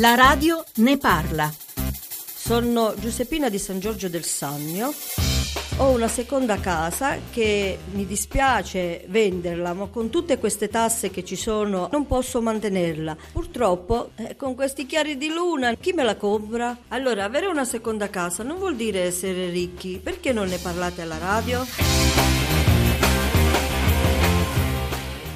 La radio ne parla. Sono Giuseppina di San Giorgio del Sannio. Ho una seconda casa che mi dispiace venderla, ma con tutte queste tasse che ci sono non posso mantenerla. Purtroppo, eh, con questi chiari di luna, chi me la compra? Allora, avere una seconda casa non vuol dire essere ricchi. Perché non ne parlate alla radio?